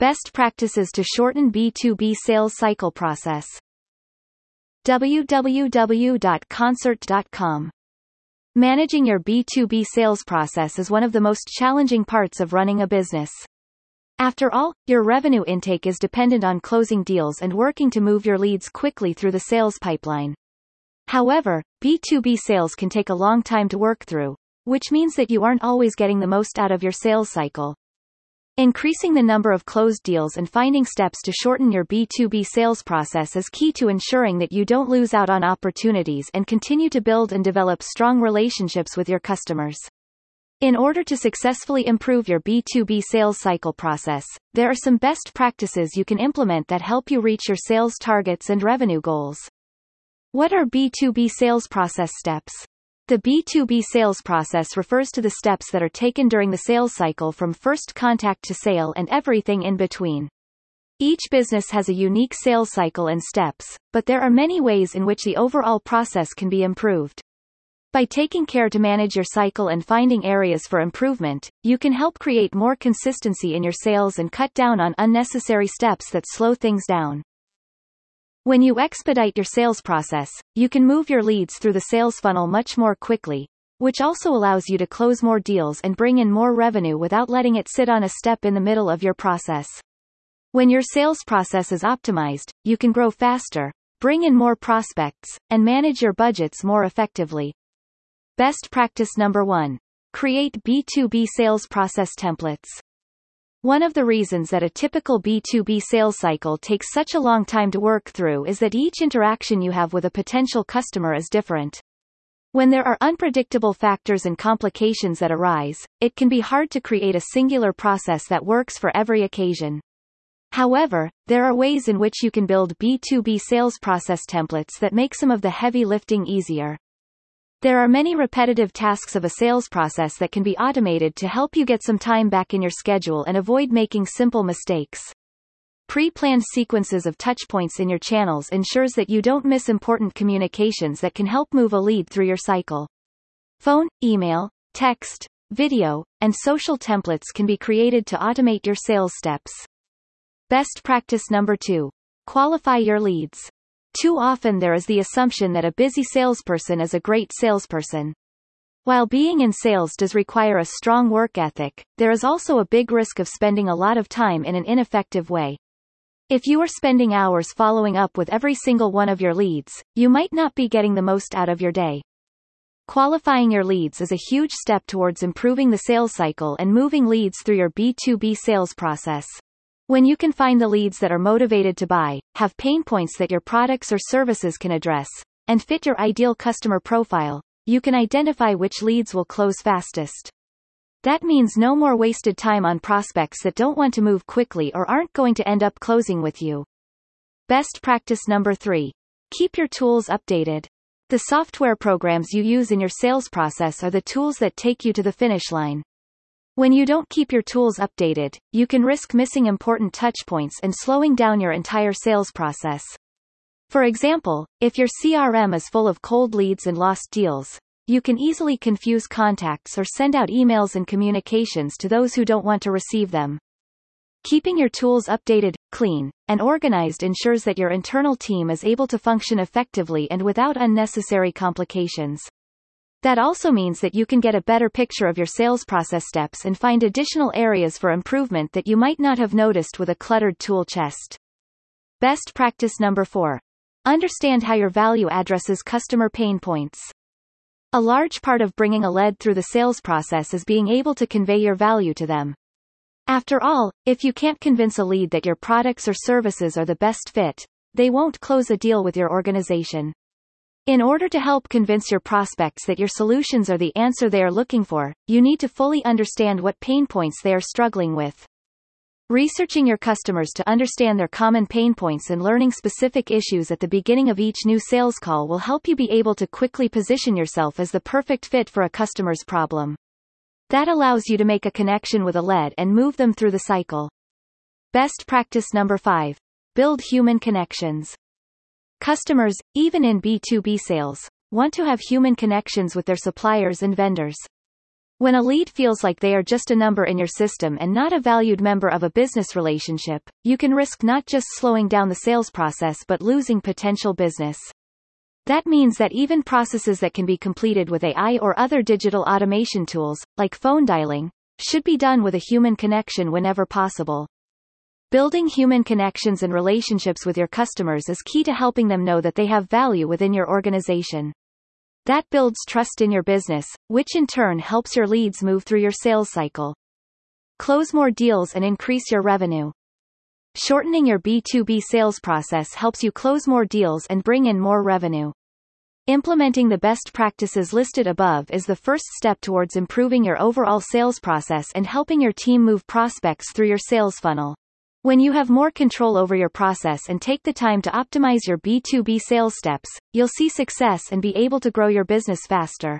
Best practices to shorten B2B sales cycle process. www.koncert.com Managing your B2B sales process is one of the most challenging parts of running a business. After all, your revenue intake is dependent on closing deals and working to move your leads quickly through the sales pipeline. However, B2B sales can take a long time to work through, which means that you aren't always getting the most out of your sales cycle. Increasing the number of closed deals and finding steps to shorten your B2B sales process is key to ensuring that you don't lose out on opportunities and continue to build and develop strong relationships with your customers. In order to successfully improve your B2B sales cycle process, there are some best practices you can implement that help you reach your sales targets and revenue goals. What are B2B sales process steps? The B2B sales process refers to the steps that are taken during the sales cycle from first contact to sale and everything in between. Each business has a unique sales cycle and steps, but there are many ways in which the overall process can be improved. By taking care to manage your cycle and finding areas for improvement, you can help create more consistency in your sales and cut down on unnecessary steps that slow things down. When you expedite your sales process, you can move your leads through the sales funnel much more quickly, which also allows you to close more deals and bring in more revenue without letting it sit on a step in the middle of your process. When your sales process is optimized, you can grow faster, bring in more prospects, and manage your budgets more effectively. Best practice number 1. Create B2B sales process templates. One of the reasons that a typical B2B sales cycle takes such a long time to work through is that each interaction you have with a potential customer is different. When there are unpredictable factors and complications that arise, it can be hard to create a singular process that works for every occasion. However, there are ways in which you can build B2B sales process templates that make some of the heavy lifting easier. There are many repetitive tasks of a sales process that can be automated to help you get some time back in your schedule and avoid making simple mistakes. Pre-planned sequences of touchpoints in your channels ensures that you don't miss important communications that can help move a lead through your cycle. Phone, email, text, video, and social templates can be created to automate your sales steps. Best practice number 2. Qualify your leads. Too often there is the assumption that a busy salesperson is a great salesperson. While being in sales does require a strong work ethic, there is also a big risk of spending a lot of time in an ineffective way. If you are spending hours following up with every single one of your leads, you might not be getting the most out of your day. Qualifying your leads is a huge step towards improving the sales cycle and moving leads through your B2B sales process. When you can find the leads that are motivated to buy, have pain points that your products or services can address, and fit your ideal customer profile, you can identify which leads will close fastest. That means no more wasted time on prospects that don't want to move quickly or aren't going to end up closing with you. Best practice number 3. Keep your tools updated. The software programs you use in your sales process are the tools that take you to the finish line. When you don't keep your tools updated, you can risk missing important touchpoints and slowing down your entire sales process. For example, if your CRM is full of cold leads and lost deals, you can easily confuse contacts or send out emails and communications to those who don't want to receive them. Keeping your tools updated, clean, and organized ensures that your internal team is able to function effectively and without unnecessary complications. That also means that you can get a better picture of your sales process steps and find additional areas for improvement that you might not have noticed with a cluttered tool chest. Best practice number 4. Understand how your value addresses customer pain points. A large part of bringing a lead through the sales process is being able to convey your value to them. After all, if you can't convince a lead that your products or services are the best fit, they won't close a deal with your organization. In order to help convince your prospects that your solutions are the answer they are looking for, you need to fully understand what pain points they are struggling with. Researching your customers to understand their common pain points and learning specific issues at the beginning of each new sales call will help you be able to quickly position yourself as the perfect fit for a customer's problem. That allows you to make a connection with a lead and move them through the cycle. Best practice number 5. Build human connections. Customers, even in B2B sales, want to have human connections with their suppliers and vendors. When a lead feels like they are just a number in your system and not a valued member of a business relationship, you can risk not just slowing down the sales process but losing potential business. That means that even processes that can be completed with AI or other digital automation tools, like phone dialing, should be done with a human connection whenever possible. Building human connections and relationships with your customers is key to helping them know that they have value within your organization. That builds trust in your business, which in turn helps your leads move through your sales cycle. Close more deals and increase your revenue. Shortening your B2B sales process helps you close more deals and bring in more revenue. Implementing the best practices listed above is the first step towards improving your overall sales process and helping your team move prospects through your sales funnel. When you have more control over your process and take the time to optimize your B2B sales steps, you'll see success and be able to grow your business faster.